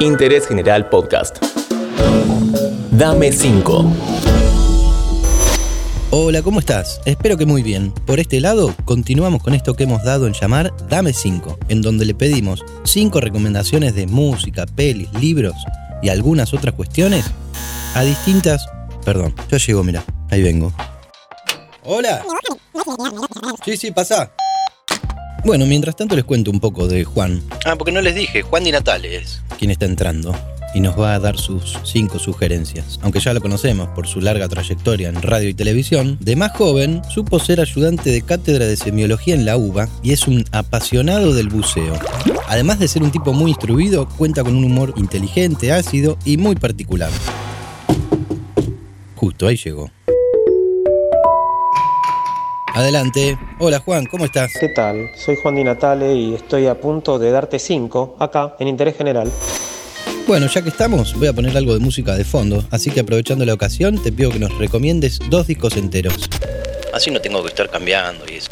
Interés General Podcast. Dame 5. Hola, ¿cómo estás? Espero que muy bien. Por este lado, continuamos con esto que hemos dado en llamar Dame 5, en donde le pedimos 5 recomendaciones de música, pelis, libros y algunas otras cuestiones a distintas... Perdón, ya llego, mira, ahí vengo. Hola. Sí, sí, pasa. Bueno, mientras tanto les cuento un poco de Juan. Ah, porque no les dije, Juan Di Natale es. Quien está entrando y nos va a dar sus cinco sugerencias. Aunque ya lo conocemos por su larga trayectoria en radio y televisión, de más joven supo ser ayudante de cátedra de semiología en la UBA y es un apasionado del buceo. Además de ser un tipo muy instruido, cuenta con un humor inteligente, ácido y muy particular. Justo ahí llegó. Adelante. Hola Juan, ¿cómo estás? ¿Qué tal? Soy Juan Di Natale y estoy a punto de darte 5 acá en Interés General. Bueno, ya que estamos, voy a poner algo de música de fondo, así que aprovechando la ocasión te pido que nos recomiendes dos discos enteros. Así no tengo que estar cambiando y eso.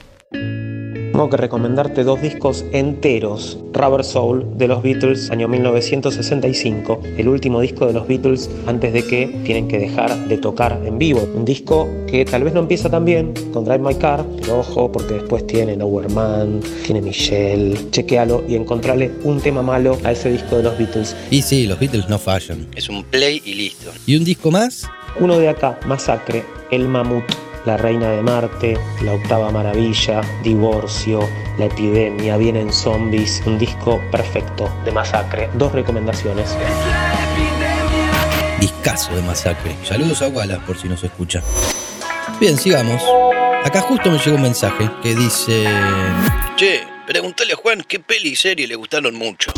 Tengo que recomendarte dos discos enteros. Rubber Soul de los Beatles, año 1965. El último disco de los Beatles antes de que tienen que dejar de tocar en vivo. Un disco que tal vez no empieza tan bien con Drive My Car, pero ojo porque después tiene Nowhere Man, tiene Michelle. Chequealo y encontrale un tema malo a ese disco de los Beatles. Y sí, los Beatles no fallan. Es un play y listo. ¿Y un disco más? Uno de acá, Masacre, El Mamut. La Reina de Marte, La Octava Maravilla, Divorcio, La Epidemia, Vienen Zombies, un disco perfecto de masacre. Dos recomendaciones. Discaso de masacre. Saludos a Wallace por si nos escucha. Bien, sigamos. Acá justo me llegó un mensaje que dice... Che, pregúntale a Juan qué peli y serie le gustaron mucho.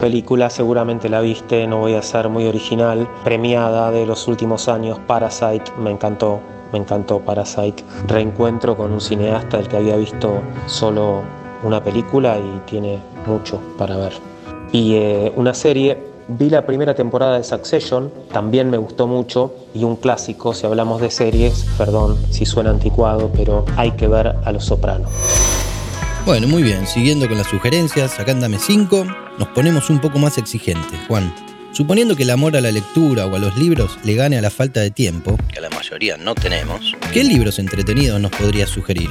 Película seguramente la viste, no voy a ser muy original. Premiada de los últimos años, Parasite, me encantó me encantó Parasite. Reencuentro con un cineasta del que había visto solo una película y tiene mucho para ver. Y eh, una serie, vi la primera temporada de Succession, también me gustó mucho y un clásico, si hablamos de series, perdón si suena anticuado, pero hay que ver a Los Sopranos. Bueno, muy bien, siguiendo con las sugerencias, acá andame 5, nos ponemos un poco más exigentes. Juan, Suponiendo que el amor a la lectura o a los libros le gane a la falta de tiempo, que la mayoría no tenemos, ¿qué libros entretenidos nos podría sugerir?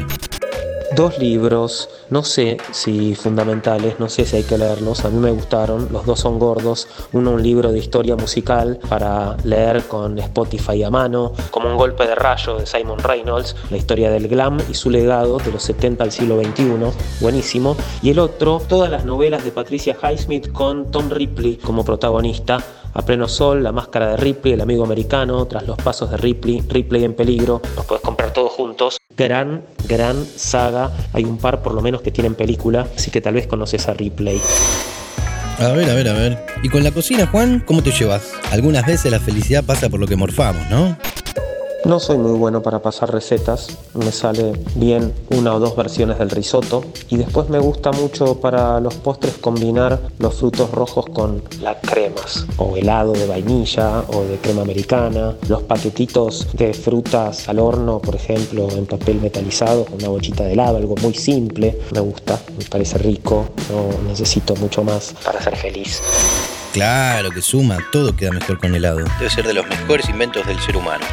Dos libros, no sé si fundamentales, no sé si hay que leerlos, a mí me gustaron, los dos son gordos, uno un libro de historia musical para leer con Spotify a mano, como un golpe de rayo de Simon Reynolds, la historia del glam y su legado de los 70 al siglo XXI, buenísimo, y el otro, todas las novelas de Patricia Highsmith con Tom Ripley como protagonista, a pleno sol, La máscara de Ripley, El amigo americano, Tras los pasos de Ripley, Ripley en peligro. Los puedes comprar todos juntos. Gran, gran saga. Hay un par por lo menos que tienen película, así que tal vez conoces a Ripley. A ver, a ver, a ver. ¿Y con la cocina, Juan, cómo te llevas? Algunas veces la felicidad pasa por lo que morfamos, ¿no? No soy muy bueno para pasar recetas, me sale bien una o dos versiones del risotto y después me gusta mucho para los postres combinar los frutos rojos con las cremas o helado de vainilla o de crema americana, los paquetitos de frutas al horno, por ejemplo, en papel metalizado con una bochita de helado, algo muy simple, me gusta, me parece rico, no necesito mucho más para ser feliz. Claro que suma, todo queda mejor con helado. Debe ser de los mejores inventos del ser humano.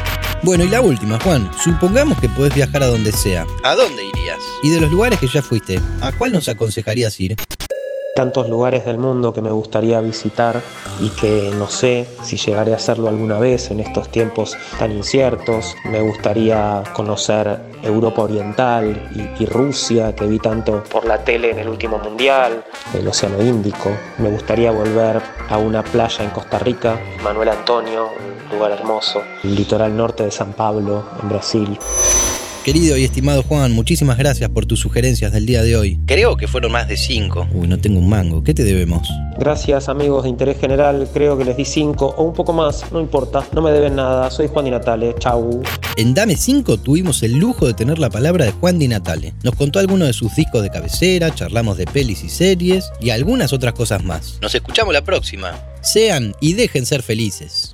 Bueno, y la última, Juan. Supongamos que podés viajar a donde sea. ¿A dónde irías? Y de los lugares que ya fuiste, ¿a cuál nos aconsejarías ir? Tantos lugares del mundo que me gustaría visitar y que no sé si llegaré a hacerlo alguna vez en estos tiempos tan inciertos. Me gustaría conocer Europa Oriental y, Rusia, que vi tanto por la tele en el último mundial, el Océano Índico. Me gustaría volver a una playa en Costa Rica, Manuel Antonio, un lugar hermoso, el litoral norte de San Pablo, en Brasil. Querido y estimado Juan, muchísimas gracias por tus sugerencias del día de hoy. Creo que fueron más de cinco. Uy, no tengo un mango. ¿Qué te debemos? Gracias amigos de Interés General, creo que les di cinco o un poco más, no importa, no me deben nada. Soy Juan Di Natale, chau. En Dame 5 tuvimos el lujo de tener la palabra de Juan Di Natale. Nos contó algunos de sus discos de cabecera, charlamos de pelis y series y algunas otras cosas más. Nos escuchamos la próxima. Sean y dejen ser felices.